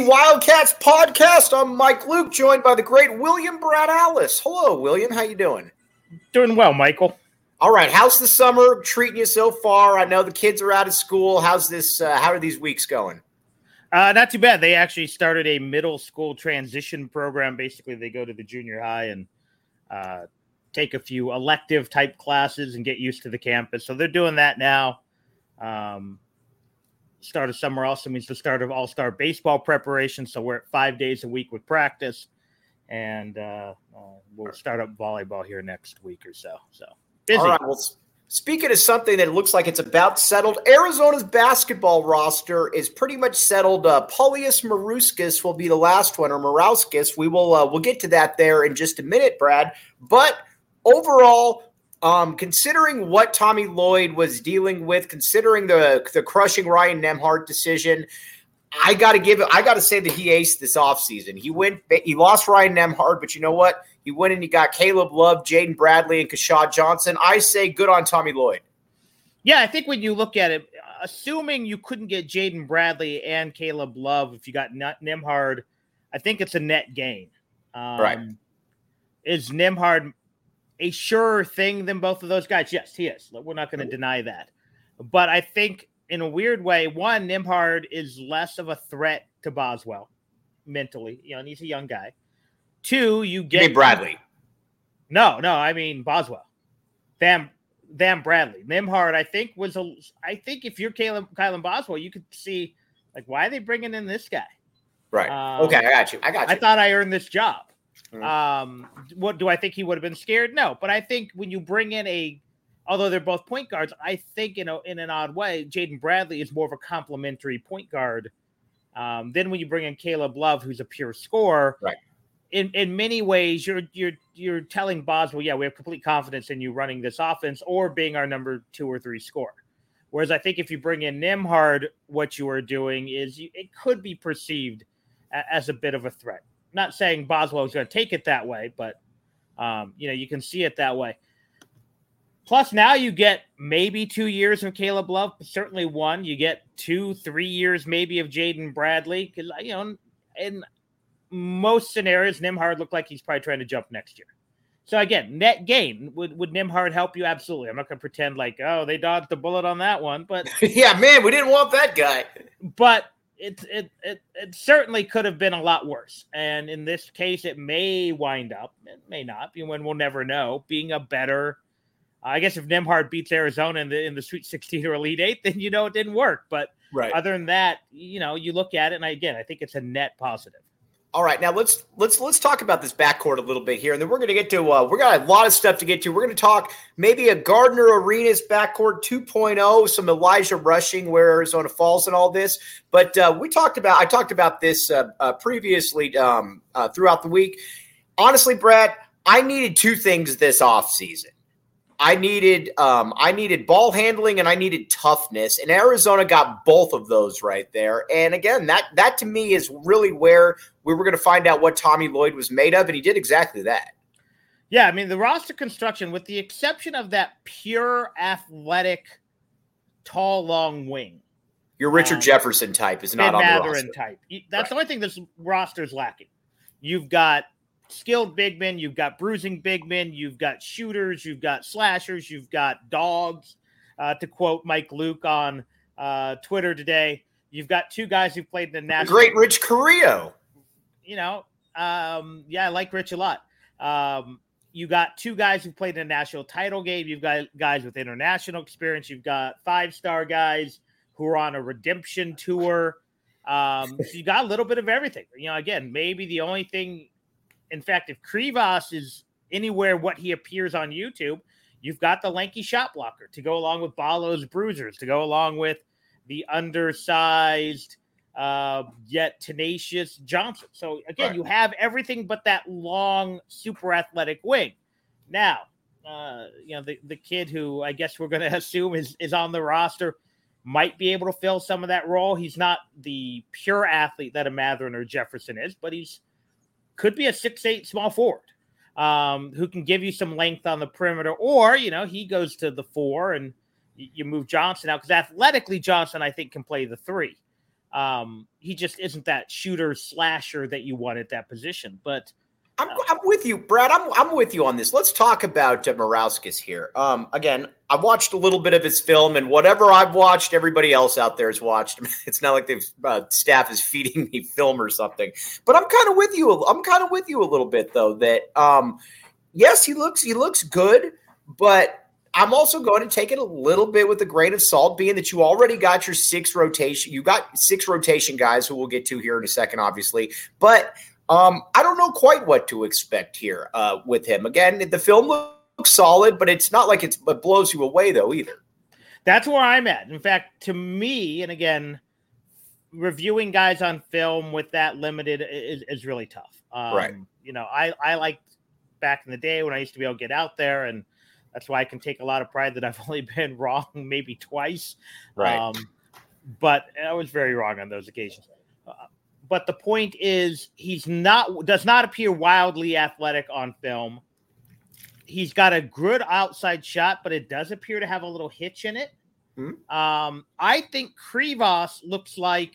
You're listening to the Wildcats podcast. I'm Mike Luke, joined by the great William Brad Alice. Hello, William. How you doing? Doing well, Michael. All right. How's the summer treating you so far? I know the kids are out of school. How's this? Uh, how are these weeks going? Uh, not too bad. They actually started a middle school transition program. Basically, they go to the junior high and uh, take a few elective type classes and get used to the campus. So they're doing that now. Um, start of summer also means the start of all star baseball preparation. So we're at five days a week with practice, and uh, uh, we'll start up volleyball here next week or so. So busy. All right. Well, speaking of something that looks like it's about settled, Arizona's basketball roster is pretty much settled. Uh, Paulius Maruskis will be the last one, or Marauskis. We will uh, we'll get to that there in just a minute, Brad. But overall, um, considering what Tommy Lloyd was dealing with, considering the the crushing Ryan Nembhard decision, I got to give it. I got to say that he aced this offseason. He went. He lost Ryan Nembhard, but you know what? He went and he got Caleb Love, Jaden Bradley, and Keshad Johnson. I say good on Tommy Lloyd. Yeah, I think when you look at it, assuming you couldn't get Jaden Bradley and Caleb Love, if you got Nembhard, I think it's a net gain. Um, right. Is Nembhard a surer thing than both of those guys? Yes, he is. We're not going to deny that. But I think in a weird way, one, Nembhard is less of a threat to Boswell mentally. You know, and he's a young guy. Two, you get Hey, Bradley. No, no, I mean Boswell. Them them Bradley. Nembhard, I think, was a I think if you're Caleb Kylan Boswell, you could see like why are they bringing in this guy? Right. Um, okay, I got you. I got you. I thought I earned this job. Um, what do I think he would have been scared? No, but I think when you bring in a, although they're both point guards, I think in a, in an odd way, Jaden Bradley is more of a complementary point guard. Um, then when you bring in Caleb Love, who's a pure scorer, Right. In in many ways, you're you're you're telling Boswell, yeah, we have complete confidence in you running this offense or being our number two or three scorer. Whereas I think if you bring in Nembhard, what you are doing is you, it could be perceived a- as a bit of a threat. Not saying Boswell is going to take it that way, but um, you know you can see it that way. Plus, now you get maybe two years of Caleb Love, certainly one. You get two, three years maybe of Jaden Bradley because you know in most scenarios, Nembhard looked like he's probably trying to jump next year. So again, net gain would would Nembhard help you? Absolutely. I'm not going to pretend like oh they dodged the bullet on that one, but yeah, man, we didn't want that guy. but it, it it it certainly could have been a lot worse. And in this case, it may wind up, it may not, and we'll never know, being a better. I guess if Nembhard beats Arizona in the in the Sweet 16 or Elite Eight, then you know it didn't work. But Right. other than that, you know, you look at it, and again, I think it's a net positive. All right, now let's let's let's talk about this backcourt a little bit here, and then we're going to get to uh, we're got a lot of stuff to get to. We're going to talk maybe a Gardner Arenas backcourt 2.0, some Elijah rushing where Arizona falls and all this. But uh, we talked about I talked about this uh, uh, previously um, uh, throughout the week. Honestly, Brad, I needed two things this offseason. I needed um, I needed ball handling and I needed toughness, and Arizona got both of those right there. And again, that that to me is really where we were going to find out what Tommy Lloyd was made of, and he did exactly that. Yeah, I mean the roster construction, with the exception of that pure athletic, tall, long wing, Your Richard Um, Jefferson type is not Ben on the roster. type. That's the only thing this roster's lacking. You've got skilled big men, you've got bruising big men, you've got shooters, you've got slashers, you've got dogs. Uh, to quote Mike Luke on uh, Twitter today, you've got two guys who played in the national. great Rich Carrillo. you know, um, yeah, I like Rich a lot. Um, you got two guys who played in a national title game. You've got guys with international experience. You've got five star guys who are on a redemption tour. Um, so you got a little bit of everything. You know, again, maybe the only thing, in fact, if Krivas is anywhere what he appears on YouTube, you've got the lanky shot blocker to go along with Ballo's bruisers, to go along with the undersized uh, yet tenacious Johnson. So again, Right. you have everything but that long, super athletic wing. Now, uh, you know the the kid who I guess we're going to assume is is on the roster might be able to fill some of that role. He's not the pure athlete that a Mathurin or Jefferson is, but he's could be a six eight small forward um, who can give you some length on the perimeter, or you know he goes to the four and you move Johnson out because athletically Johnson I think can play the three. Um, he just isn't that shooter slasher that you want at that position. But I'm, I'm with you, Brad. I'm, I'm with you on this. Let's talk about uh, Morauskas here. Um, again, I watched a little bit of his film, and whatever I've watched, everybody else out there has watched. It's not like the uh, staff is feeding me film or something. But I'm kind of with you. I'm kind of with you a little bit, though. That um, yes, he looks he looks good, but I'm also going to take it a little bit with a grain of salt, being that you already got your six rotation. You got six rotation guys who we'll get to here in a second, obviously. But um, I don't know quite what to expect here uh, with him. Again, the film looks solid, but it's not like it blows you away though either. That's where I'm at. In fact, to me, and again, reviewing guys on film with that limited is, is really tough. Um, right. You know, I I liked back in the day when I used to be able to get out there, and that's why I can take a lot of pride that I've only been wrong maybe twice. Right. Um, but I was very wrong on those occasions. But the point is he's not does not appear wildly athletic on film. He's got a good outside shot, but it does appear to have a little hitch in it. Mm-hmm. Um, I think Krivas looks like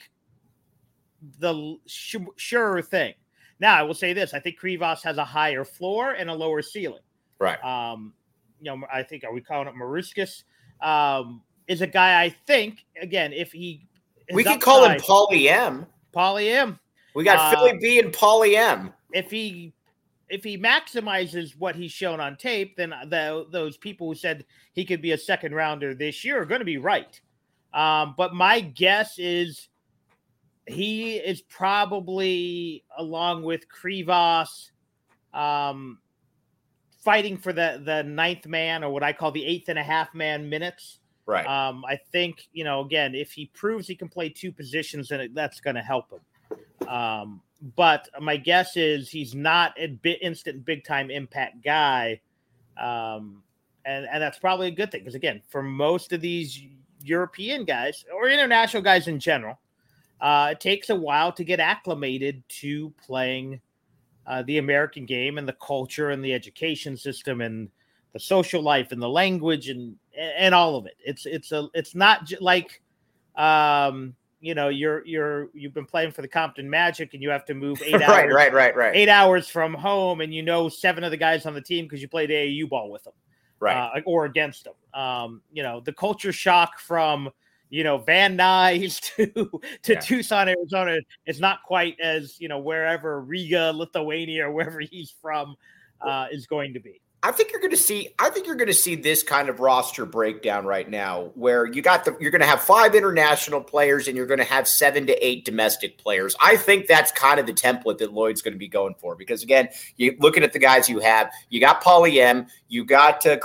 the sh- sure thing. Now, I will say this: I think Krivas has a higher floor and a lower ceiling. Right. Um, you know, I think are we calling it Maruskis? Um, is a guy I think again if he we could call him Paulie M. Paulie M. We got uh, Philly B and Paulie M. If he if he maximizes what he's shown on tape, then the, those people who said he could be a second rounder this year are going to be right. Um, but my guess is he is probably along with Krivas, um, fighting for the the ninth man or what I call the eighth and a half man minutes. Right. Um, I think you know again if he proves he can play two positions, then that's going to help him. Um, but my guess is he's not a bit instant big time impact guy, um, and and that's probably a good thing because again, for most of these European guys or international guys in general, uh, it takes a while to get acclimated to playing uh, the American game and the culture and the education system and the social life and the language and and all of it. It's it's a it's not j- like um you know you're you're you've been playing for the Compton Magic and you have to move eight hours right right right right eight hours from home and you know seven of the guys on the team because you played AAU ball with them right uh, or against them. Um, you know the culture shock from you know Van Nuys to to yeah. Tucson, Arizona is not quite as you know wherever Riga, Lithuania, or wherever he's from uh, is going to be. I think you're going to see. I think you're going to see this kind of roster breakdown right now, where you got the you're going to have five international players and you're going to have seven to eight domestic players. I think that's kind of the template that Lloyd's going to be going for because again, you looking at the guys you have, you got Paulie M, you got uh,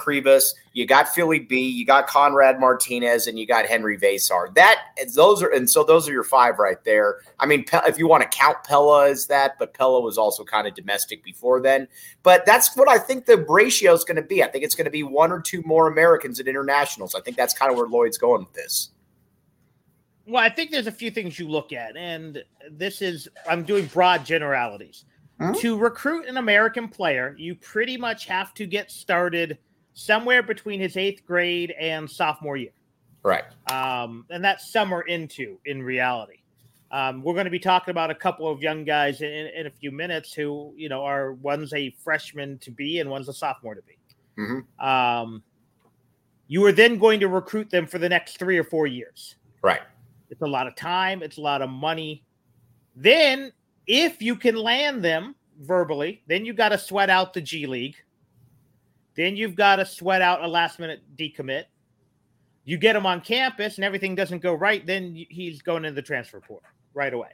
you got Philly B, you got Conrad Martinez, and you got Henry Veesaar. That those are and so those are your five right there. I mean, if you want to count Pelle as that, but Pelle was also kind of domestic before then. But that's what I think the ratio is going to be. I think it's going to be one or two more Americans at internationals. I think that's kind of where Lloyd's going with this. Well, I think there's a few things you look at, and this is I'm doing broad generalities. Hmm? To recruit an American player, you pretty much have to get started somewhere between his eighth grade and sophomore year. Right. Um, and that's summer into in reality. Um, we're going to be talking about a couple of young guys in, in, a few minutes who, you know, are one's a freshman to be and one's a sophomore to be. Mm-hmm. Um, you are then going to recruit them for the next three or four years. Right. It's a lot of time, it's a lot of money. Then, if you can land them verbally, then you got to sweat out the G League then you've got to sweat out a last minute decommit. You get him on campus and everything doesn't go right, then he's going into the transfer portal right away.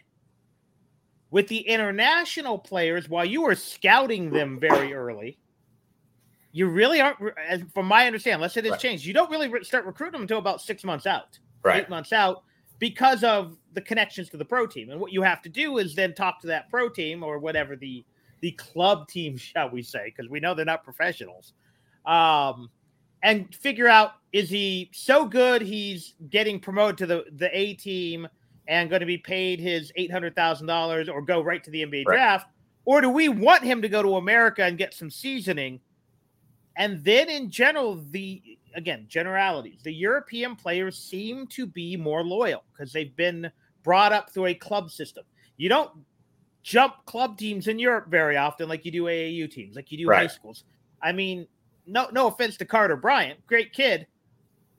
With the international players, while you are scouting them very early, you really aren't, from my understanding, let's say this right. changed, you don't really start recruiting them until about six months out, right. eight months out, because of the connections to the pro team. And what you have to do is then talk to that pro team or whatever the the club team, shall we say, because we know they're not professionals um, and figure out is he so good he's getting promoted to the the A team and going to be paid his eight hundred thousand dollars or go right to the NBA right. draft, or do we want him to go to America and get some seasoning? And then in general, the again generalities, the European players seem to be more loyal because they've been brought up through a club system. You don't jump club teams in Europe very often like you do AAU teams, like you do right. high schools. I mean, no no offense to Carter Bryant, great kid.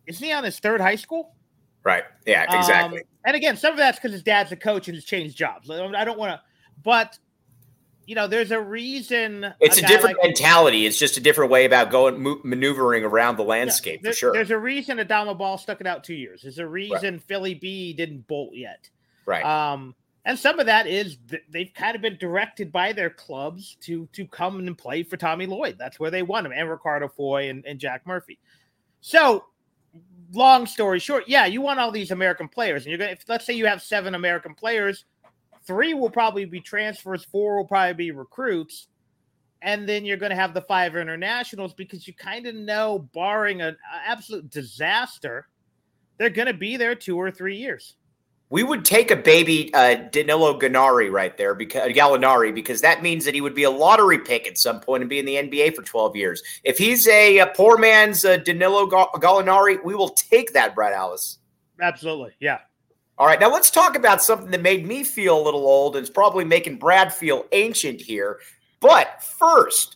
Isn't he on his third high school? Right. Yeah, exactly. Um, and again, some of that's because his dad's a coach and has changed jobs. I don't want to, but you know, there's a reason. It's a, a different like, mentality. It's just a different way about going mo- maneuvering around the landscape yeah, there, for sure. There's a reason Adama Bal stuck it out two years. There's a reason right. Philly B didn't bolt yet. Right. Um, and some of that is they've kind of been directed by their clubs to to come and play for Tommy Lloyd. That's where they want him, and Riccardo Fois and, and Jack Murphy. So, long story short, yeah, you want all these American players, and you're gonna. If, let's say you have seven American players Three will probably be transfers, four will probably be recruits. And then you're going to have the five internationals because you kind of know, barring an absolute disaster, they're going to be there two or three years. We would take a baby uh, Danilo Gallinari right there because uh, Gallinari because that means that he would be a lottery pick at some point and be in the NBA for 12 years. If he's a, a poor man's uh, Danilo Gallinari, we will take that, Brad Alice. Absolutely, yeah. All right, now let's talk about something that made me feel a little old and it's probably making Brad feel ancient here. But first,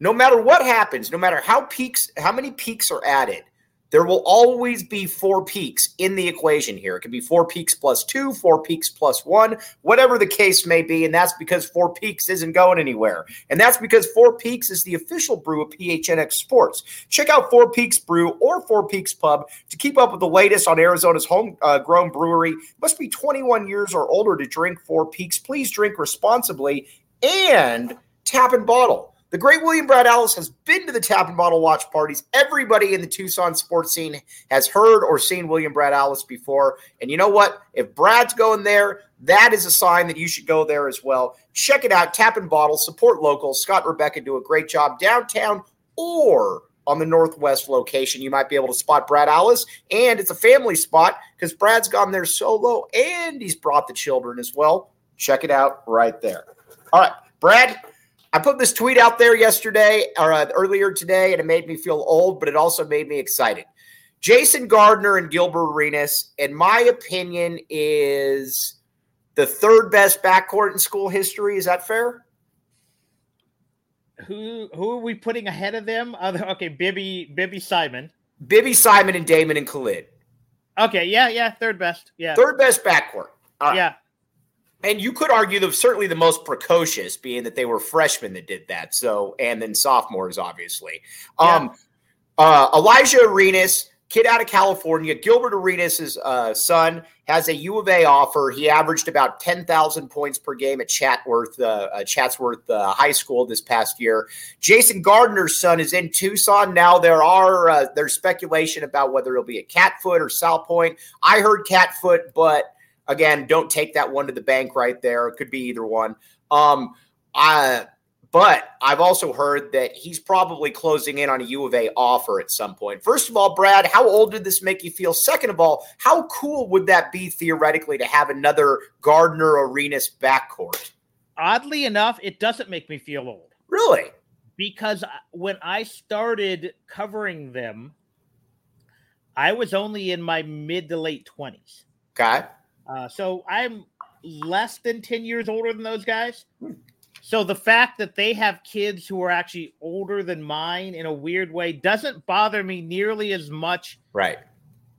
no matter what happens, no matter how peaks, how many peaks are added, there will always be four peaks in the equation here. It could be four peaks plus two, four peaks plus one, whatever the case may be. And that's because four peaks isn't going anywhere. And that's because four peaks is the official brew of PHNX Sports. Check out Four Peaks Brew or Four Peaks Pub to keep up with the latest on Arizona's homegrown uh, brewery. Must be 21 years or older to drink Four Peaks. Please drink responsibly and tap and bottle. The great William Brad Alice has been to the tap and bottle watch parties. Everybody in the Tucson sports scene has heard or seen William Brad Alice before. And you know what? If Brad's going there, that is a sign that you should go there as well. Check it out. Tap and bottle, support local. Scott Rebecca do a great job downtown or on the Northwest location. You might be able to spot Brad Alice, and it's a family spot because Brad's gone there solo and he's brought the children as well. Check it out right there. All right, Brad. I put this tweet out there yesterday or uh, earlier today, and it made me feel old, but it also made me excited. Jason Gardner and Gilbert Arenas, in my opinion, is the third best backcourt in school history. Is that fair? Who who are we putting ahead of them? Other okay, Bibby Bibby Simon, Bibby Simon, and Damon and Khalid. Okay, yeah, yeah, third best, yeah, third best backcourt. Yeah, and you could argue that certainly the most precocious being that they were freshmen that did that. So, and then sophomores, obviously. Yeah. Um, uh, Elijah Arenas, kid out of California, Gilbert Arenas' uh, son, has a U of A offer. He averaged about 10,000 points per game at Chatworth, uh, uh, Chatsworth uh, High School this past year. Jason Gardner's son is in Tucson. Now there are uh, there's speculation about whether it'll be at Catfoot or Salpointe. I heard Catfoot, but Again, don't take that one to the bank right there. It could be either one. Um, I, but I've also heard that he's probably closing in on a U of A offer at some point. First of all, Brad, how old did this make you feel? Second of all, how cool would that be theoretically to have another Gardner Arenas backcourt? Oddly enough, it doesn't make me feel old. Really? Because when I started covering them, I was only in my mid to late 20s. Okay. Uh, so I'm less than 10 years older than those guys. So the fact that they have kids who are actually older than mine in a weird way doesn't bother me nearly as much. Right.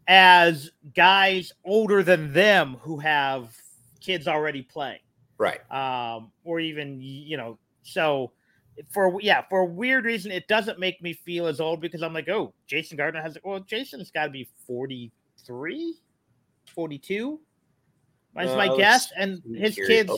As guys older than them who have kids already playing. Right. Um, or even, you know, so for yeah, for a weird reason, it doesn't make me feel as old because I'm like, oh, Jason Gardner has well, Jason's got to be 43, 42. That's uh, my guess. And his kids,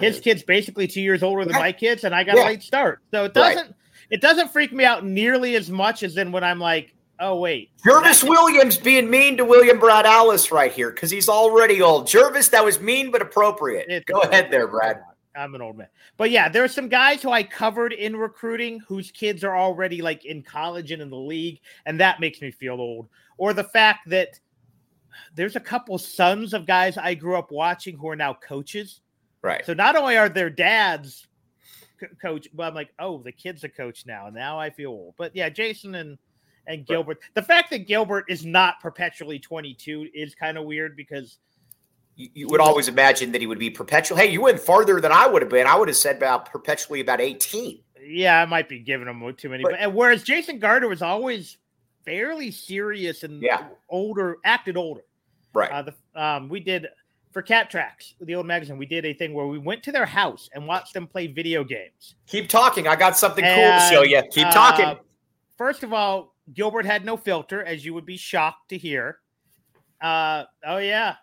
his kids, basically two years older than my kids, and I got yeah. a late start. So it doesn't right. it doesn't freak me out nearly as much as then when I'm like, oh wait, Jervis Williams being mean to William Brad Alice right here because he's already old. Jervis, that was mean but appropriate. It's Go ahead there, Brad. I'm an old man. But yeah, there are some guys who I covered in recruiting whose kids are already like in college and in the league, and that makes me feel old. Or the fact that there's a couple sons of guys I grew up watching who are now coaches. Right. So not only are their dads coach, but I'm like, oh, the kid's a coach now. Now I feel old. But yeah, Jason and and Gilbert. Right. The fact that Gilbert is not perpetually 22 is kind of weird because you, you would always imagine that he would be perpetual. Hey, you went farther than I would have been. I would have said about perpetually about 18. Yeah, I might be giving him too many. But, but whereas Jason Gardner was always fairly serious and yeah. older, acted older. Right. Uh, the, um, we did for Cat Tracks, the old magazine. We did a thing where we went to their house and watched them play video games. Keep talking. I got something and, cool to show you. Keep uh, talking. First of all, Gilbert had no filter, as you would be shocked to hear. Uh, oh yeah,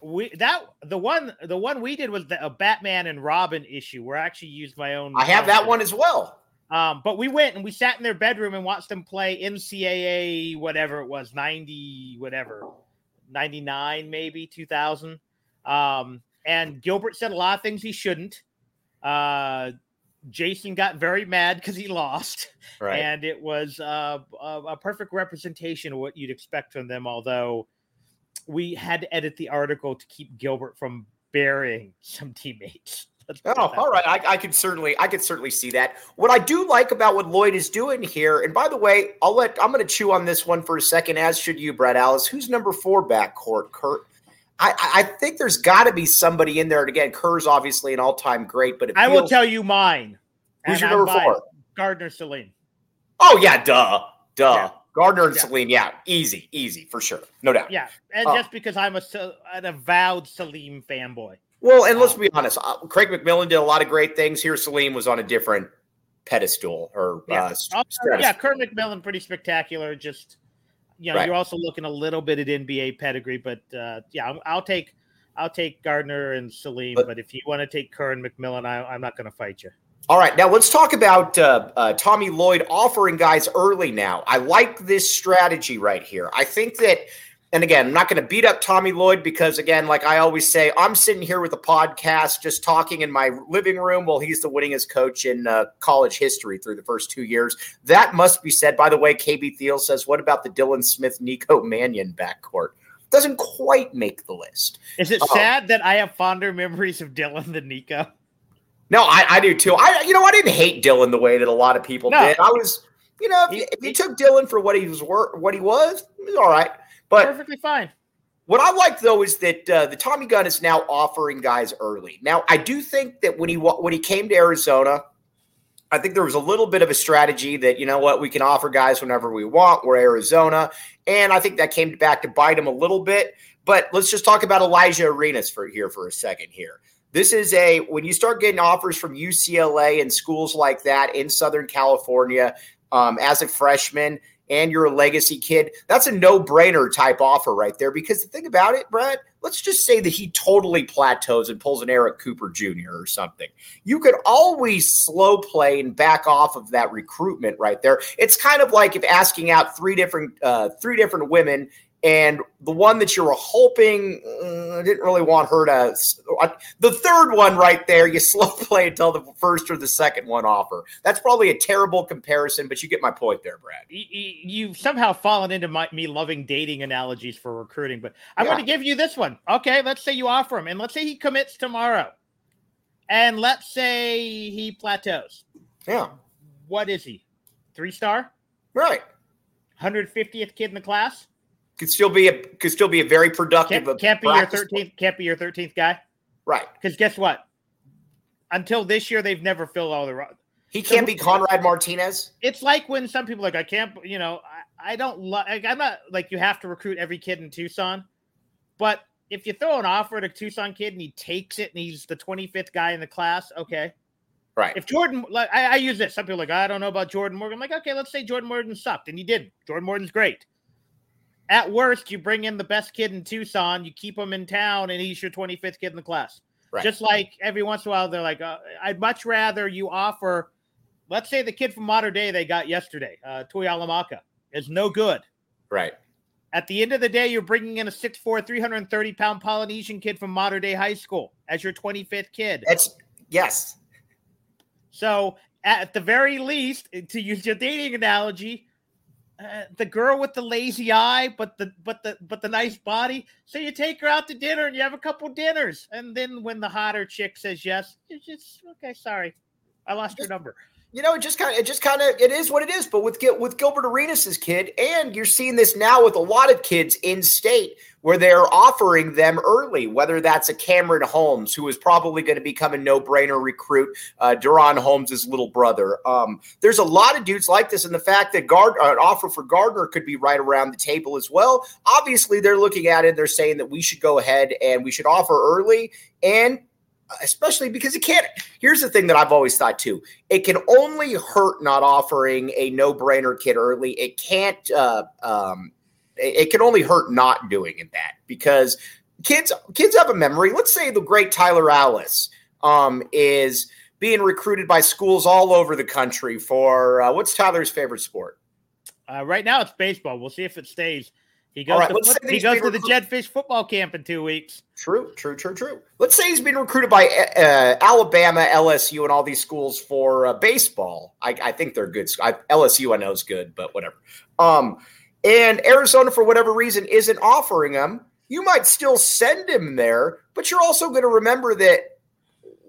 we that the one the one we did was the a Batman and Robin issue where I actually used my own. I have that one as well. Um, but we went and we sat in their bedroom and watched them play NCAA, whatever it was, 90, whatever, 99, maybe 2000. Um, and Gilbert said a lot of things he shouldn't. Uh, Jason got very mad because he lost. Right. And it was uh, a, a perfect representation of what you'd expect from them, although we had to edit the article to keep Gilbert from burying some teammates. Oh, all right. I, I could certainly, I could certainly see that. What I do like about what Lloyd is doing here, and by the way, I'll let I'm going to chew on this one for a second, as should you, Brad Alice. Who's number four backcourt? Kurt. I, I think there's got to be somebody in there. And again, Kerr's obviously an all-time great, but I feels, will tell you mine. Who's your number four? Gardner Salim. Oh yeah, duh, duh. Yeah. Gardner and yeah. Salim, yeah, easy, easy for sure, no doubt. Yeah, and uh, just because I'm a an avowed Salim fanboy. Well, and let's be honest, uh, Craig McMillan did a lot of great things here. Salim was on a different pedestal, or yeah, uh, yeah Kurt McMillan pretty spectacular. Just you know, right. you're also looking a little bit at NBA pedigree, but uh, yeah, I'll take I'll take Gardner and Salim. But, but if you want to take Kerr and McMillan, I, am not going to fight you. All right, now let's talk about uh, uh, Tommy Lloyd offering guys early. Now, I like this strategy right here. I think that and again, I'm not going to beat up Tommy Lloyd because, again, like I always say, I'm sitting here with a podcast just talking in my living room while he's the winningest coach in uh, college history through the first two years. That must be said. By the way, KB Thiel says, What about the Dylan Smith Nico Mannion backcourt? Doesn't quite make the list. Is it um, sad that I have fonder memories of Dylan than Nico? No, I, I, do too. I, you know, I didn't hate Dylan the way that a lot of people no. did. I was, you know, if, he, you, if you took Dylan for what he was, what he was, it was all right. But perfectly fine. What I like though is that uh, the Tommy gun is now offering guys early. Now, I do think that when he when he came to Arizona, I think there was a little bit of a strategy that you know what we can offer guys whenever we want. We're Arizona, and I think that came back to bite him a little bit. But let's just talk about Elijah Arenas for here for a second. Here, this is a when you start getting offers from UCLA and schools like that in Southern California um, as a freshman and you're a legacy kid, that's a no brainer type offer right there. Because the thing about it, Brad, let's just say that he totally plateaus and pulls an Eric Cooper Jr. or something. You could always slow play and back off of that recruitment right there. It's kind of like if asking out three different uh, three different women and the one that you were hoping uh, didn't really want her to the third one right there you slow play until the first or the second one offer that's probably a terrible comparison but you get my point there brad. You, have somehow fallen into my, me loving dating analogies for recruiting but i'm yeah. going to give you this one. Okay let's say you offer him and let's say he commits tomorrow and let's say he plateaus. Yeah. What is he? Three star? Right. 150th kid in the class could still be a could still be a very productive. Can't, can't be your thirteenth. Can't be your thirteenth guy. Right. Because guess what? Until this year, they've never filled all the. He can't so, be Conrad Martinez. It's like when some people like I can't. You know, I, I don't like. I'm not like you have to recruit every kid in Tucson, but if you throw an offer at a Tucson kid and he takes it and he's the 25th guy in the class, okay. Right. If Jordan, like I, I use this, some people like I don't know about Jordan Morgan. I'm like, okay, let's say Jordan Morgan sucked, and he didn't. Jordan Morgan's great. At worst, you bring in the best kid in Tucson, you keep him in town, and he's your 25th kid in the class. Right. Just like every once in a while, they're like, uh, I'd much rather you offer, let's say the kid from Mater Dei they got yesterday, uh, Tuihalamaka, is no good. Right. At the end of the day, you're bringing in a 6'4, 330 pound Polynesian kid from Mater Dei High School as your 25th kid. That's, yes. So, at the very least, to use your dating analogy, uh, the girl with the lazy eye, but the but the but the nice body. So you take her out to dinner and you have a couple dinners, and then when the hotter chick says yes, you just okay. Sorry, I lost your number. You know, it just kind of, it just kind of, it is what it is. But with with Gilbert Arenas' kid, and you're seeing this now with a lot of kids in state where they're offering them early, whether that's a Cameron Holmes, who is probably going to become a no-brainer recruit, uh, DaRon Holmes' little brother. Um, there's a lot of dudes like this, and the fact that guard uh, an offer for Gardner could be right around the table as well. Obviously, they're looking at it. They're saying that we should go ahead and we should offer early and especially because it can't. Here's the thing that I've always thought too: it can only hurt not offering a no-brainer kid early. It can't. Uh, um, it, it can only hurt not doing it that because kids kids have a memory. Let's say the great Tyler Alice um, is being recruited by schools all over the country for uh, what's Tyler's favorite sport? Uh, right now, it's baseball. We'll see if it stays. He goes, right, to, he goes to the Jetfish football camp in two weeks. True, true, true, true. Let's say he's been recruited by uh, Alabama, LSU, and all these schools for uh, baseball. I, I, think they're good. I, LSU, I know is good, but whatever. Um, and Arizona, for whatever reason, isn't offering him. You might still send him there, but you're also going to remember that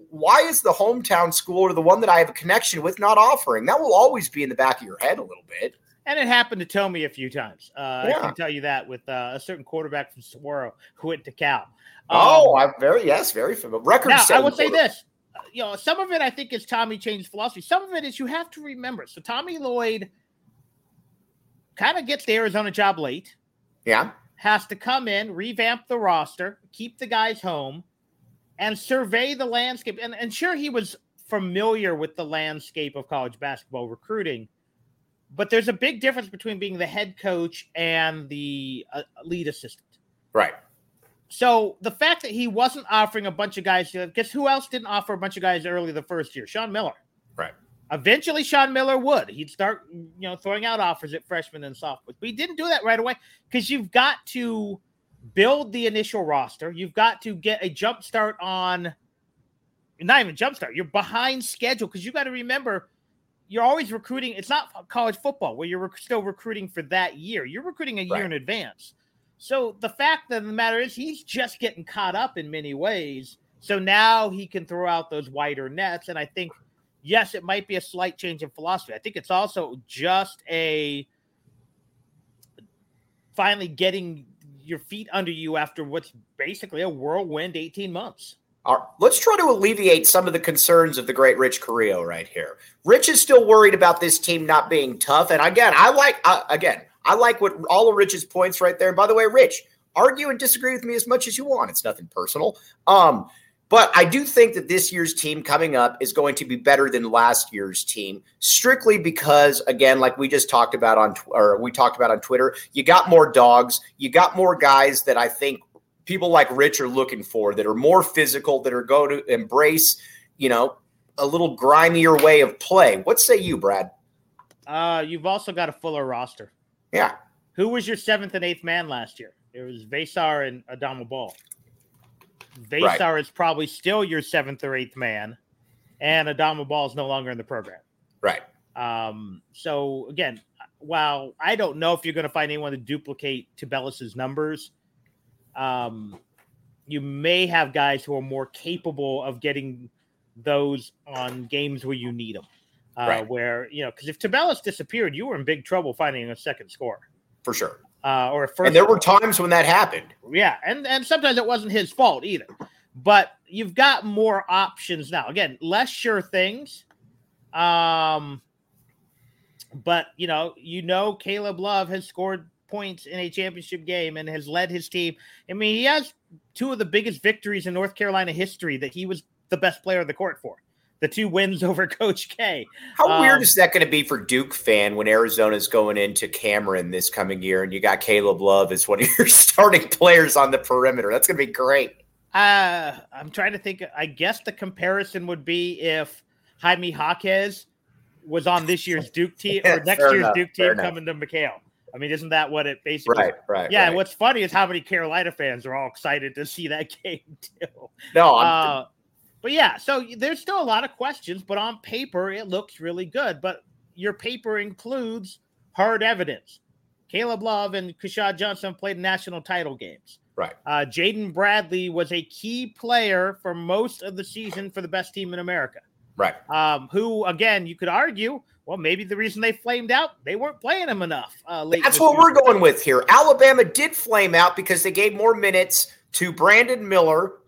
why is the hometown school or the one that I have a connection with not offering? That will always be in the back of your head a little bit. And it happened to Tomey a few times. Uh, yeah. I can tell you that with uh, a certain quarterback from Saguaro who went to Cal. Um, oh, I'm very yes, very familiar. Record. Now, I would say this. Uh, you know, some of it I think is Tommy changed philosophy. Some of it is you have to remember. So Tommy Lloyd kind of gets the Arizona job late. Yeah. Has to come in, revamp the roster, keep the guys home, and survey the landscape. And, and sure, he was familiar with the landscape of college basketball recruiting but there's a big difference between being the head coach and the uh, lead assistant. Right. So the fact that he wasn't offering a bunch of guys, guess who else didn't offer a bunch of guys early the first year? Sean Miller. Right. Eventually, Sean Miller would. He'd start, you know, throwing out offers at freshmen and sophomores. But he didn't do that right away because you've got to build the initial roster. You've got to get a jump start on, not even jump start. You're behind schedule because you got to remember you're always recruiting. It's not college football where you're still recruiting for that year. You're recruiting a year right. in advance. So the fact of the matter is, he's just getting caught up in many ways. So now he can throw out those wider nets. And I think, yes, it might be a slight change in philosophy. I think it's also just a finally getting your feet under you after what's basically a whirlwind 18 months let's try to alleviate some of the concerns of the great Rich Carrillo right here. Rich is still worried about this team not being tough, and again, I like uh, again, I like what all of Rich's points right there. And by the way, Rich, argue and disagree with me as much as you want. It's nothing personal. Um, but I do think that this year's team coming up is going to be better than last year's team, strictly because, again, like we just talked about on, or we talked about on Twitter, you got more dogs, you got more guys that I think people like Rich are looking for that are more physical, that are going to embrace, you know, a little grimier way of play. What say you, Brad? Uh, you've also got a fuller roster. Yeah. Who was your seventh and eighth man last year? It was Veesaar and Adama Bal. Veesaar right. is probably still your seventh or eighth man, and Adama Bal is no longer in the program. Right. Um, so again, while I don't know if you're going to find anyone to duplicate Tubelis's numbers, um, you may have guys who are more capable of getting those on games where you need them. Uh, right. Where you know, because if Tubelis disappeared, you were in big trouble finding a second score for sure. Uh, or a first. And there were times when that happened. Yeah, and and sometimes it wasn't his fault either. But you've got more options now. Again, less sure things. Um, but you know, you know, Caleb Love has scored points in a championship game and has led his team. I mean, he has two of the biggest victories in North Carolina history that he was the best player of the court for. The two wins over Coach K. How um, weird is that going to be for Duke fan when Arizona's going into Cameron this coming year and you got Caleb Love as one of your starting players on the perimeter? That's going to be great. Uh, I'm trying to think. I guess the comparison would be if Jaime Jaquez was on this year's Duke team or next year's enough, Duke team coming to McKale. I mean, isn't that what it basically? Right, right. Yeah, right. and what's funny is how many Carolina fans are all excited to see that game too. No, uh, but yeah, so there's still a lot of questions, but on paper it looks really good. But your paper includes hard evidence. Caleb Love and Keshad Johnson played national title games. Right. Uh, Jaden Bradley was a key player for most of the season for the best team in America. Right. Um, who again, you could argue, well, maybe the reason they flamed out, they weren't playing him enough. Uh, That's what we're going with here. Alabama did flame out because they gave more minutes to Brandon Miller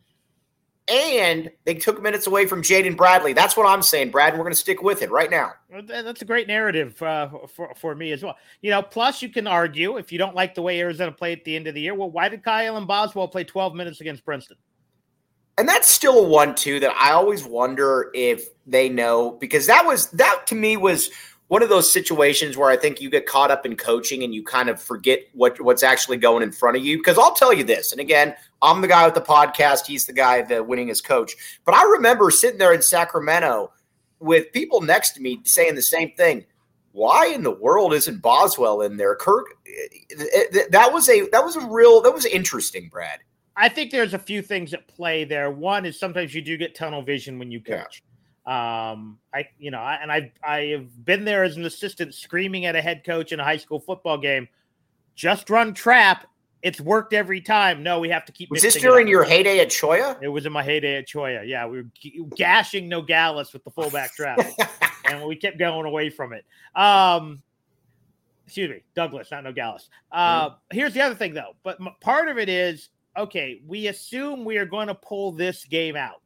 and they took minutes away from Jaden Bradley. That's what I'm saying, Brad. We're going to stick with it right now. That's a great narrative uh, for, for me as well. You know, plus you can argue if you don't like the way Arizona played at the end of the year, well, why did Kylan Boswell play 12 minutes against Princeton? And that's still a one too that I always wonder if they know because that was that to me was one of those situations where I think you get caught up in coaching and you kind of forget what what's actually going in front of you. Because I'll tell you this, and again, I'm the guy with the podcast. He's the guy that winning his coach. But I remember sitting there in Sacramento with people next to me saying the same thing. Why in the world isn't Boswell in there? Kirk, eh, eh, that was a that was a real that was interesting, Brad. I think there's a few things at play there. One is sometimes you do get tunnel vision when you coach. Yeah. Um, I, you know, I, and I, I have been there as an assistant screaming at a head coach in a high school football game, just run trap. It's worked every time. No, we have to keep. Was this during your heyday at Cholla? It was in my heyday at Cholla. Yeah, we were gashing Nogales with the fullback trap, and we kept going away from it. Um, excuse me, Douglas, not Nogales. Uh, mm-hmm. Here's the other thing, though. But part of it is okay. We assume we are going to pull this game out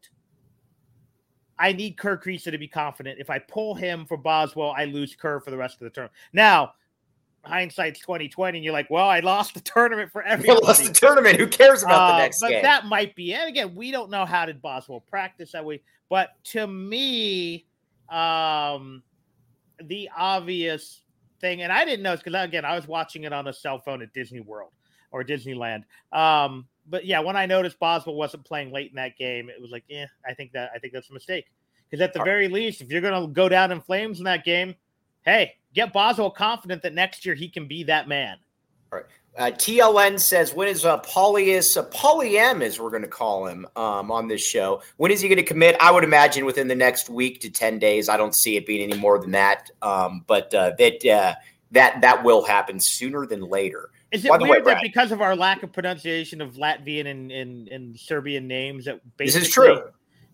I need Kerr Kriisa to be confident. If I pull him for Boswell, I lose Kerr for the rest of the term. Now, hindsight's 2020, and you're like, well, I lost the tournament for everyone. lost the tournament. Who cares about uh, the next but game? that might be it. Again, we don't know how did Boswell practice that way. But to me, um, the obvious thing, and I didn't know because again, I was watching it on a cell phone at Disney World or Disneyland. Um, but yeah, when I noticed Boswell wasn't playing late in that game, it was like, yeah, I think that I think that's a mistake. Because at the very least, if you're going to go down in flames in that game, hey, get Boswell confident that next year he can be that man. All right. Uh, TLN says, when is uh, Paulius, uh, Pauliem, as we're going to call him um, on this show, when is he going to commit? I would imagine within the next week to 10 days. I don't see it being any more than that. Um, but uh, that, uh, that, that will happen sooner than later. Is it weird way, that because of our lack of pronunciation of Latvian and, and, and Serbian names that basically this is true.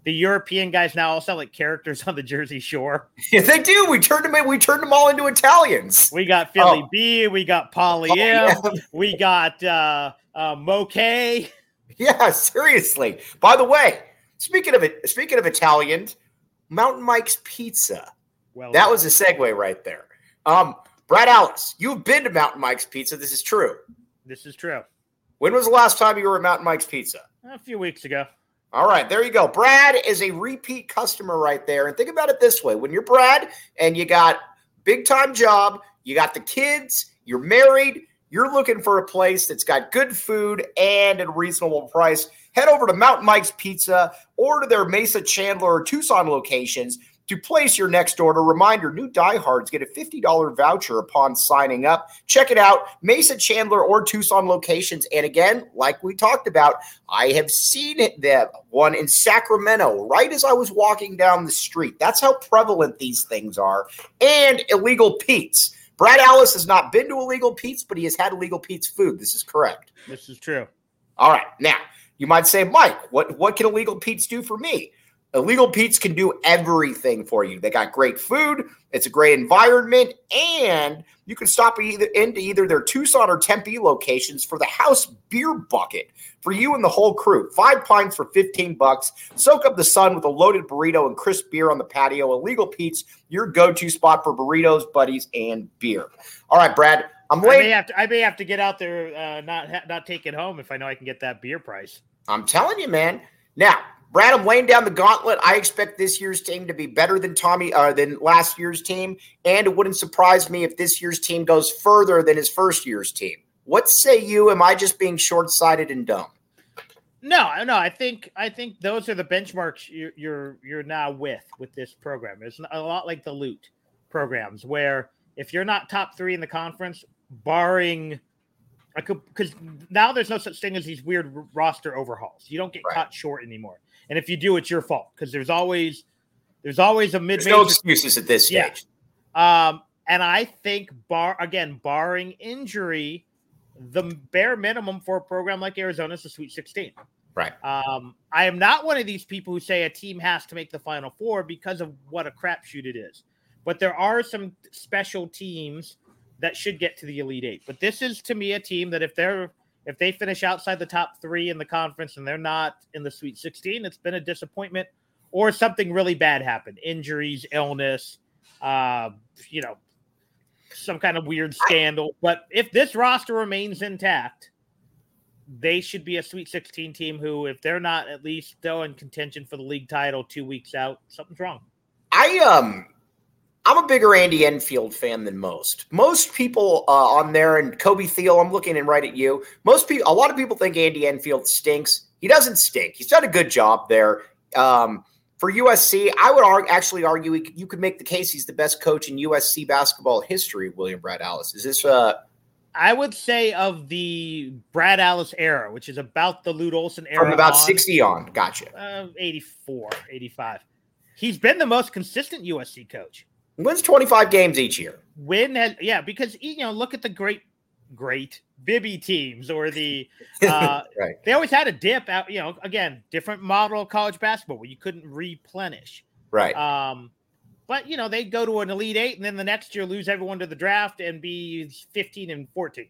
The European guys now all sound like characters on the Jersey Shore. Yeah, they do. We turned them in, we turned them all into Italians. We got Philly oh. B, we got Paulie M, we got uh uh Moke. Yeah, seriously. By the way, speaking of it, speaking of Italians, Mountain Mike's Pizza. Well, that was a segue right there. Um, Brad Alice, you've been to Mountain Mike's Pizza. This is true. This is true. When was the last time you were at Mountain Mike's Pizza? A few weeks ago. All right, there you go. Brad is a repeat customer right there. And think about it this way when you're Brad and you got big time job, you got the kids, you're married, you're looking for a place that's got good food and at a reasonable price, head over to Mountain Mike's Pizza or to their Mesa, Chandler, or Tucson locations to place your next order, reminder new diehards get a $50 voucher upon signing up. Check it out, Mesa, Chandler, or Tucson locations. And again, like we talked about, I have seen it that one in Sacramento right as I was walking down the street. That's how prevalent these things are. And illegal Pete's. Brad Alice has not been to illegal Pete's, but he has had illegal Pete's food. This is correct. This is true. All right. Now, you might say, Mike, what, what can illegal Pete's do for me? Illegal Pete's can do everything for you. They got great food, it's a great environment, and you can stop either into either their Tucson or Tempe locations for the house beer bucket for you and the whole crew. Five pints for 15 bucks. Soak up the sun with a loaded burrito and crisp beer on the patio. Illegal Pete's, your go-to spot for burritos, buddies, and beer. All right, Brad. I'm late. I may have to, I may have to get out there, uh, not not take it home if I know I can get that beer price. I'm telling you, man. Now, Brad, I'm laying down the gauntlet. I expect this year's team to be better than Tommy uh, than last year's team, and it wouldn't surprise me if this year's team goes further than his first year's team. What say you? Am I just being short-sighted and dumb? No, no. I think I think those are the benchmarks you're you're, you're now with with this program. It's a lot like the loot programs, where if you're not top three in the conference, barring because now there's no such thing as these weird roster overhauls. You don't get right. caught short anymore. And if you do, it's your fault because there's always there's always a mid. no excuses at this stage. Yeah. Um, and I think bar again, barring injury, the bare minimum for a program like Arizona is the Sweet 16. Right. Um, I am not one of these people who say a team has to make the final four because of what a crapshoot it is. But there are some special teams that should get to the Elite Eight. But this is to me a team that if they're if they finish outside the top three in the conference and they're not in the Sweet 16, it's been a disappointment or something really bad happened injuries, illness, uh, you know, some kind of weird scandal. But if this roster remains intact, they should be a Sweet 16 team who, if they're not at least still in contention for the league title two weeks out, something's wrong. I um I'm a bigger Andy Enfield fan than most. Most people uh, on there, and Kobe Thiel, I'm looking in right at you. Most people, a lot of people think Andy Enfield stinks. He doesn't stink. He's done a good job there. Um, for USC, I would argue, actually argue you could make the case he's the best coach in USC basketball history. William Brad Alice, is this? Uh, I would say of the Brad Alice era, which is about the Lute Olson era, from about on, 60 on. Gotcha. Uh, 84, 85. He's been the most consistent USC coach wins 25 games each year. Win has yeah, because you know, look at the great great Bibby teams or the uh right. they always had a dip out, you know, again, different model of college basketball where you couldn't replenish. Right. Um but you know, they go to an elite eight and then the next year lose everyone to the draft and be 15 and 14.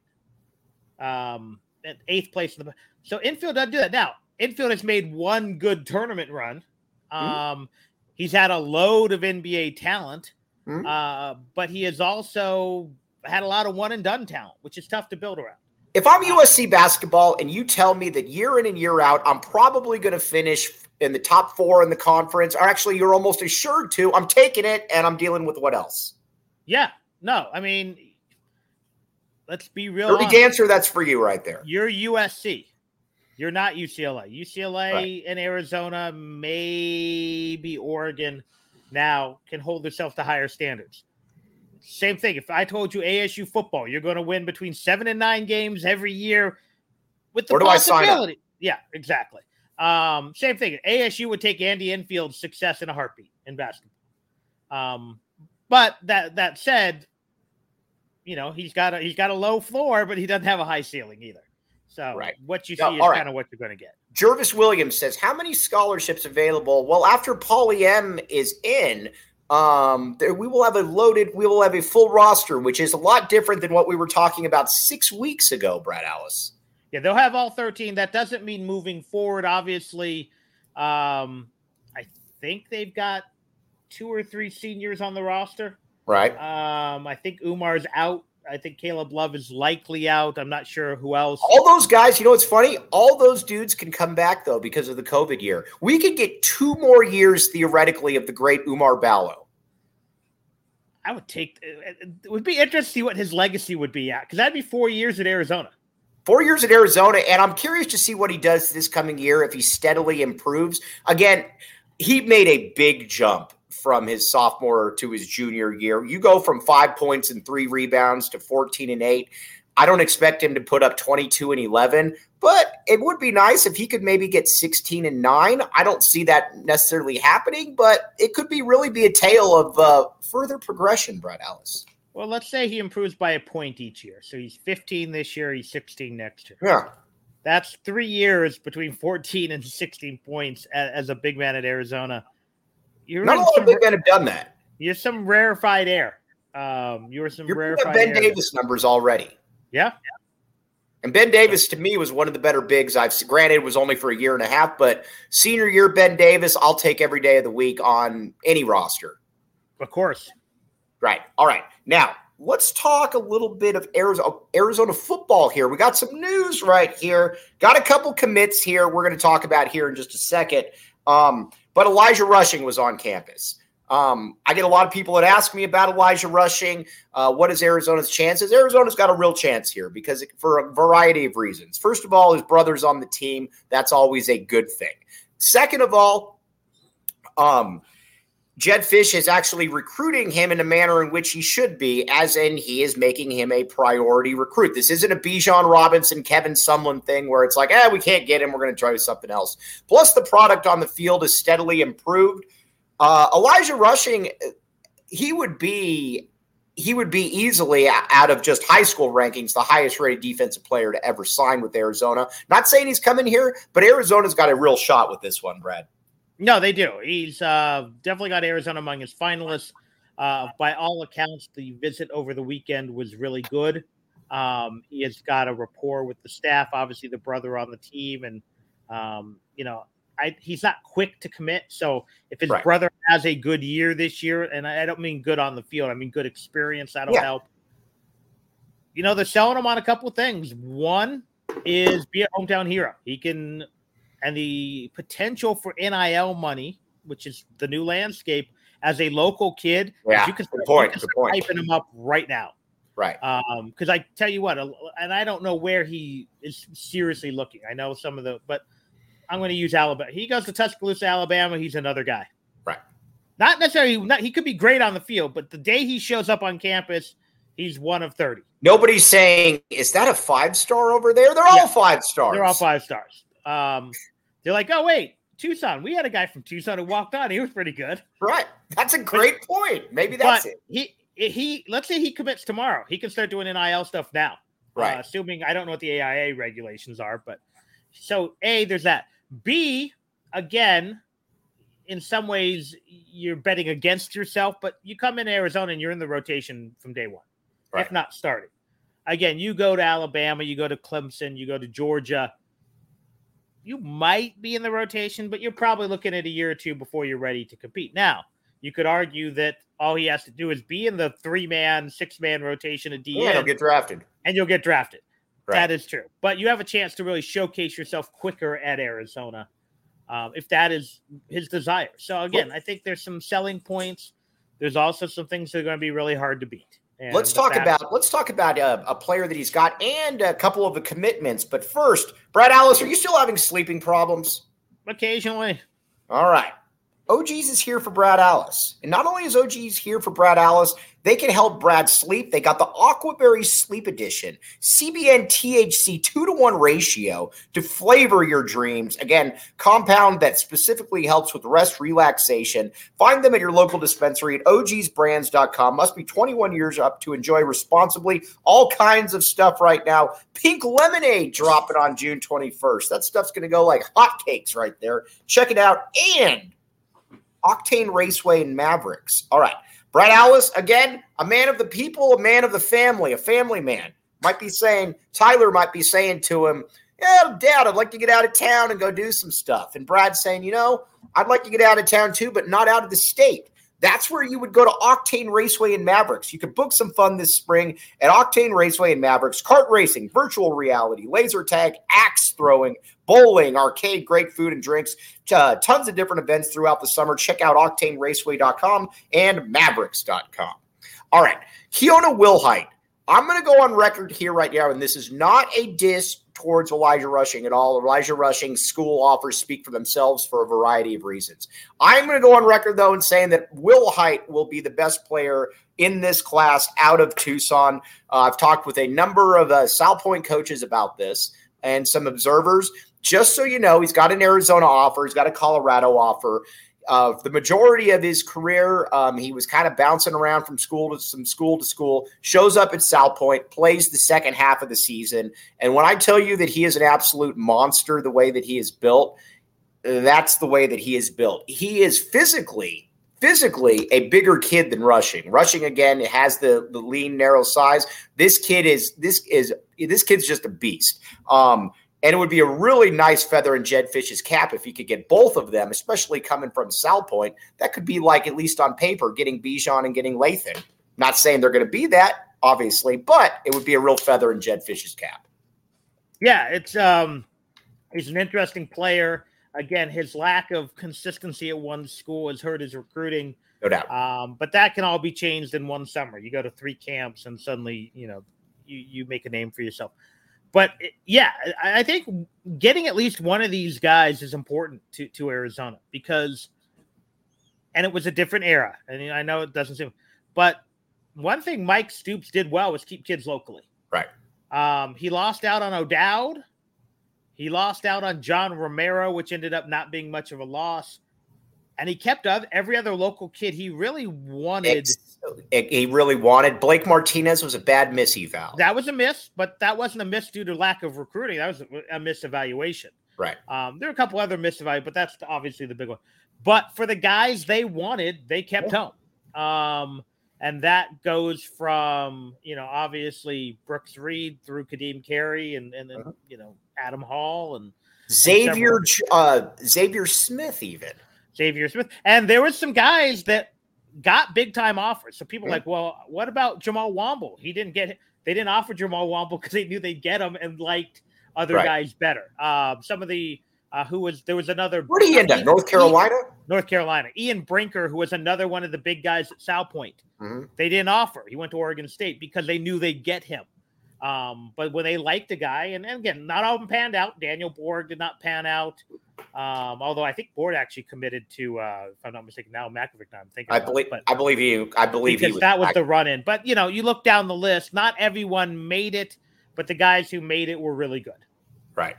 Um at eighth place in the so Enfield doesn't do that. Now, Enfield has made one good tournament run. Mm-hmm. Um mm-hmm. he's had a load of NBA talent. Mm-hmm. Uh, but he has also had a lot of one and done talent, which is tough to build around. If I'm USC basketball and you tell me that year in and year out, I'm probably going to finish in the top four in the conference, or actually you're almost assured to, I'm taking it and I'm dealing with what else? Yeah. No, I mean, let's be real. Dirty honest. Dancer, that's for you right there. You're USC. You're not UCLA. UCLA right. and Arizona, maybe Oregon now can hold themselves to higher standards. Same thing. If I told you ASU football, you're going to win between seven and nine games every year with the possibility. Yeah, exactly. Um, same thing. ASU would take Andy Enfield's success in a heartbeat in basketball. Um, but that that said, you know he's got a he's got a low floor, but he doesn't have a high ceiling either. So right. what you see is right. kind of what you're going to get. Jervis Williams says, "How many scholarships available?" Well, after Paulie M is in, um, there, we will have a loaded, we will have a full roster, which is a lot different than what we were talking about six weeks ago. Brad Alice. Yeah, they'll have all 13. That doesn't mean moving forward. Obviously, um, I think they've got two or three seniors on the roster. Right. Um, I think Oumar's out I think Caleb Love is likely out. I'm not sure who else. All those guys, you know what's funny? All those dudes can come back though because of the COVID year. We could get two more years theoretically of the great Oumar Ballo. I would take it would be interesting to see what his legacy would be at because that'd be four years at Arizona. Four years at Arizona, and I'm curious to see what he does this coming year if he steadily improves. Again, he made a big jump from his sophomore to his junior year. You go from five points and three rebounds to 14 and eight. I don't expect him to put up 22 and 11, but it would be nice if he could maybe get 16 and nine. I don't see that necessarily happening, but it could be really be a tale of uh, further progression, Brad Alice. Well, let's say he improves by a point each year. So he's 15 this year, he's 16 next year. Yeah. That's three years between 14 and 16 points as a big man at Arizona. You're Not a lot of big men have done that. You're some rarefied air. Um, you were some You're rarefied Ben Davis numbers already. Yeah. And Ben Davis to me was one of the better bigs I've seen. Granted, it was only for a year and a half, but senior year Ben Davis, I'll take every day of the week on any roster. Of course. Right. All right. Now let's talk a little bit of Arizona, Arizona football here. We got some news right here. Got a couple commits here. We're going to talk about here in just a second. Um, but Elijah Rushing was on campus. Um, I get a lot of people that ask me about Elijah Rushing. Uh, what is Arizona's chances? Arizona's got a real chance here because it, for a variety of reasons. First of all, his brother's on the team. That's always a good thing. Second of all, um, Jedd Fisch is actually recruiting him in a manner in which he should be, as in he is making him a priority recruit. This isn't a Bijan Robinson, Kevin Sumlin thing where it's like, eh, we can't get him. We're going to try something else. Plus, the product on the field is steadily improved. Uh, Elijah Rushing, he would be he would be easily out of just high school rankings the highest rated defensive player to ever sign with Arizona. Not saying he's coming here, but Arizona's got a real shot with this one, Brad. No, they do. He's uh, definitely got Arizona among his finalists. Uh, by all accounts, the visit over the weekend was really good. Um, he has got a rapport with the staff, obviously the brother on the team, and um, you know, I, he's not quick to commit. So if his right. brother has a good year this year, and I, I, don't mean good on the field, I mean good experience, that'll yeah. help. You know, they're selling him on a couple of things. One is be a hometown hero. He can, and the potential for NIL money, which is the new landscape as a local kid. Yeah, you can start, point. Can start hyping him up right now. Right. Um, because I tell you what, and I don't know where he is seriously looking. I know some of the, but I'm going to use Alabama. He goes to Tuscaloosa, Alabama. He's another guy. Right. Not necessarily. Not, he could be great on the field, but the day he shows up on campus, he's one of thirty. Nobody's saying is that a five star over there. They're yeah. all five stars. They're all five stars. Um, they're like, oh wait, Tucson. We had a guy from Tucson who walked on. He was pretty good. Right. That's a great but, point. Maybe that's it. He he. Let's say he commits tomorrow. He can start doing NIL stuff now. Right. Uh, assuming I don't know what the AIA regulations are, but so a there's that. B, again, in some ways, you're betting against yourself, but you come in Arizona and you're in the rotation from day one, right. if not starting. Again, you go to Alabama, you go to Clemson, you go to Georgia. You might be in the rotation, but you're probably looking at a year or two before you're ready to compete. Now, you could argue that all he has to do is be in the three man, six man rotation at DN. Yeah, he'll get drafted. And you'll get drafted. Right. That is true. But you have a chance to really showcase yourself quicker at Arizona um, if that is his desire. So, again, I think there's some selling points. There's also some things that are going to be really hard to beat. Let's talk about let's talk about uh, a player that he's got and a couple of the commitments. But first, Brad Alice, are you still having sleeping problems? Occasionally. All right. OGeez is here for Brad Allis. And not only is OGeez here for Brad Allis, they can help Brad sleep. They got the Aquaberry Sleep Edition, CBN THC two to one ratio to flavor your dreams. Again, compound that specifically helps with rest relaxation. Find them at your local dispensary at ogzbrands.com. Must be 21 years up to enjoy responsibly. All kinds of stuff right now. Pink lemonade dropping on June 21st. That stuff's going to go like hotcakes right there. Check it out. And Octane Raceway and Mavericks. All right. Brad Allis, again, a man of the people, a man of the family, a family man. Might be saying, Tyler might be saying to him, Yeah, Dad, I'd like to get out of town and go do some stuff. And Brad's saying, You know, I'd like to get out of town too, but not out of the state. That's where you would go to Octane Raceway and Mavericks. You could book some fun this spring at Octane Raceway and Mavericks. Kart racing, virtual reality, laser tag, axe throwing, bowling, arcade, great food and drinks, uh, tons of different events throughout the summer. Check out octaneraceway.com and mavericks.com. All right, Keona Wilhite. I'm going to go on record here right now, and this is not a diss towards Elijah Rushing at all. Elijah Rushing's school offers speak for themselves for a variety of reasons. I'm going to go on record, though, in saying that Wilhite will be the best player in this class out of Tucson. Uh, I've talked with a number of uh, Salpointe coaches about this and some observers. Just so you know, he's got an Arizona offer, he's got a Colorado offer. Uh, the majority of his career, um, he was kind of bouncing around from school to some school to school. Shows up at Salpointe, plays the second half of the season, and when I tell you that he is an absolute monster, the way that he is built, that's the way that he is built. He is physically physically a bigger kid than rushing. Rushing again has the the lean narrow size. This kid is this is this kid's just a beast. Um, and it would be a really nice feather in Jedd Fisch's cap if he could get both of them, especially coming from South Salpointe. That could be like, at least on paper, getting Bijan and getting Lathan. Not saying they're going to be that, obviously, but it would be a real feather in Jedd Fisch's cap. Yeah, it's um he's an interesting player. Again, his lack of consistency at one school has hurt his recruiting. No doubt. Um, but that can all be changed in one summer. You go to three camps and suddenly, you know, you, you make a name for yourself but yeah, I think getting at least one of these guys is important to, to Arizona because, and it was a different era. I And I know it doesn't seem, but one thing Mike Stoops did well was keep kids locally. Right. Um, he lost out on O'Dowd. He lost out on John Romero, which ended up not being much of a loss. And he kept every other local kid he really wanted. he really wanted. Blake Martinez was a bad miss eval. That was a miss, but that wasn't a miss due to lack of recruiting. That was a miss evaluation. Right. Um, there are a couple other miss evaluations, but that's obviously the big one. But for the guys they wanted, they kept yeah. home. Um, and that goes from you know obviously Brooks Reed through Ka'Deem Carey and and then uh-huh. you know Adam Hall and Xavier and uh, Xavier Smith even Xavier Smith and there was some guys that got big time offers. So people yeah. like, well, what about Jamal Womble? He didn't get they didn't offer Jamal Womble because they knew they'd get him and liked other right. guys better. Um, some of the uh, who was there was another. Where did he end up? North Carolina. Ian, North Carolina. Ian Brinker, who was another one of the big guys at Salpointe. Mm-hmm. They didn't offer. He went to Oregon State because they knew they'd get him. Um, but when they liked a guy, and, and, again, not all of them panned out. Daniel Borg did not pan out. Um, although I think Borg actually committed to, uh, if I'm not mistaken, now. Now I'm thinking. I believe. It, I believe you. I believe because was, that was I, the run in. But you know, you look down the list. Not everyone made it, but the guys who made it were really good. Right.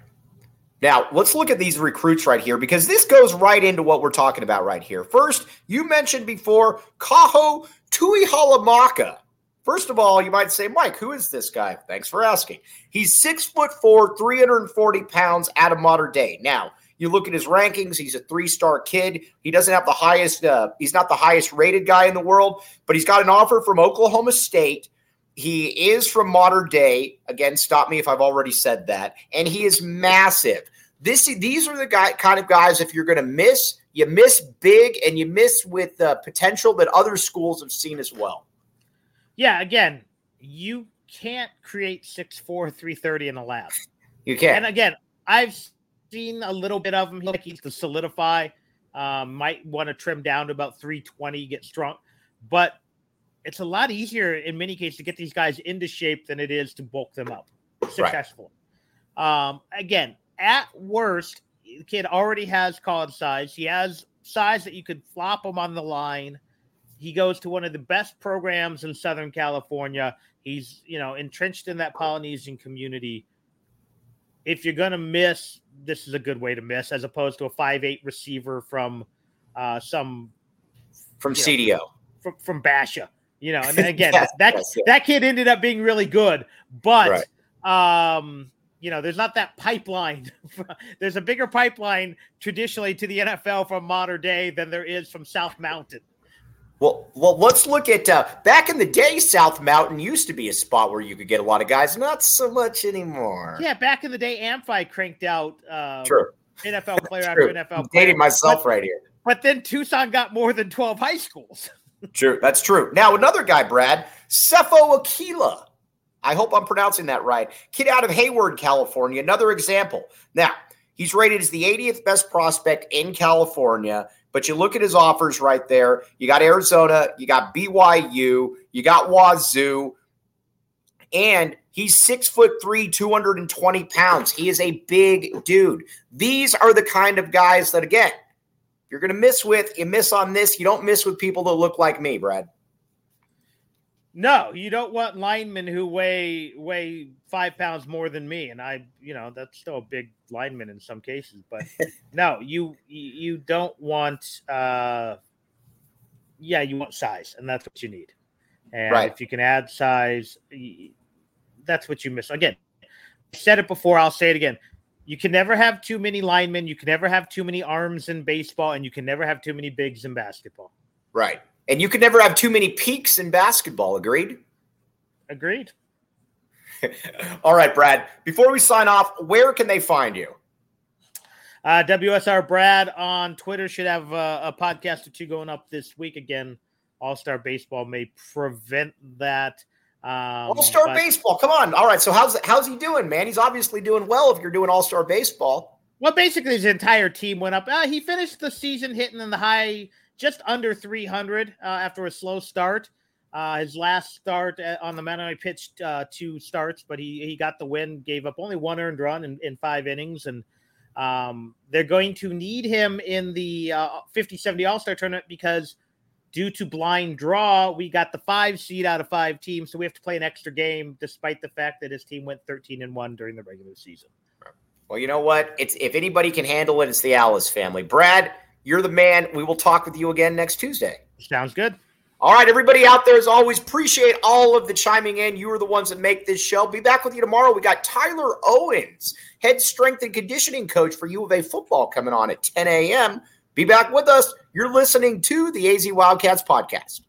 Now, let's look at these recruits right here because this goes right into what we're talking about right here. First, you mentioned before Kaho Tuihalamaka. First of all, you might say, Mike, who is this guy? Thanks for asking. He's six foot four, 340 pounds out of Mater Dei. Now, you look at his rankings, he's a three star kid. He doesn't have the highest, uh, he's not the highest rated guy in the world, but he's got an offer from Oklahoma State. He is from Mater Dei. Again, stop me if I've already said that. And he is massive. This these are the guy kind of guys. If you're going to miss, you miss big, and you miss with the potential that other schools have seen as well. Yeah, again, you can't create 6'4", 330 in a lab. You can't. And again, I've seen a little bit of him. Like he's to solidify. Um, might want to trim down to about 320, get strong. But it's a lot easier in many cases to get these guys into shape than it is to bulk them up successfully. Right. Um, again, at worst, the kid already has college size. He has size that you could flop him on the line. He goes to one of the best programs in Southern California. He's, you know, entrenched in that Polynesian community. If you're going to miss, this is a good way to miss as opposed to a five-eight receiver from uh, some from CDO know, from, from Basha. You know, and then again, yes, that yes, yes. that kid ended up being really good, but right. um you know, there's not that pipeline. there's a bigger pipeline traditionally to the NFL from Mater Dei than there is from South Mountain. Well, well, let's look at uh, back in the day. South Mountain used to be a spot where you could get a lot of guys. Not so much anymore. Yeah, back in the day, Amphi cranked out uh, True. NFL player after NFL. I'm dating myself but, right here. But then Tucson got more than twelve high schools. true, that's true. Now another guy, Brad Sefo Aquila. I hope I'm pronouncing that right. Kid out of Hayward, California. Another example. Now, he's rated as the 80th best prospect in California, but you look at his offers right there. You got Arizona, you got BYU, you got Wazoo, and he's six foot three, 220 pounds. He is a big dude. These are the kind of guys that, again, you're going to miss with. You miss on this. You don't miss with people that look like me, Brad. No, you don't want linemen who weigh weigh five pounds more than me, and I, you know, that's still a big lineman in some cases. But no, you you don't want. uh Yeah, you want size, and that's what you need. And right. if you can add size, that's what you miss. Again, I said it before. I'll say it again. You can never have too many linemen. You can never have too many arms in baseball, and you can never have too many bigs in basketball. Right. And you can never have too many peaks in basketball. Agreed? Agreed. All right, Brad. Before we sign off, where can they find you? Uh, WSR Brad on Twitter should have uh, a podcast or two going up this week. Again, All Star Baseball may prevent that. Um, All Star Baseball, come on! All right, so how's how's he doing, man? He's obviously doing well if you're doing All Star Baseball. Well, basically, his entire team went up. Uh, he finished the season hitting in the high just under 300 uh, after a slow start. Uh, his last start on the mound, I pitched uh, two starts, but he he got the win. Gave up only one earned run in, in five innings, and um, they're going to need him in the uh, 50-70 All Star tournament because due to blind draw, we got the five seed out of five teams, so we have to play an extra game, despite the fact that his team went 13 and one during the regular season. Well, you know what? It's if anybody can handle it, it's the Alice family. Brad, You're the man. We will talk with you again next Tuesday. Sounds good. All right, everybody out there, as always, appreciate all of the chiming in. You are the ones that make this show. Be back with you tomorrow. We got Tyler Owens, head strength and conditioning coach for U of A football, coming on at 10 a.m. Be back with us. You're listening to the AZ Wildcats podcast.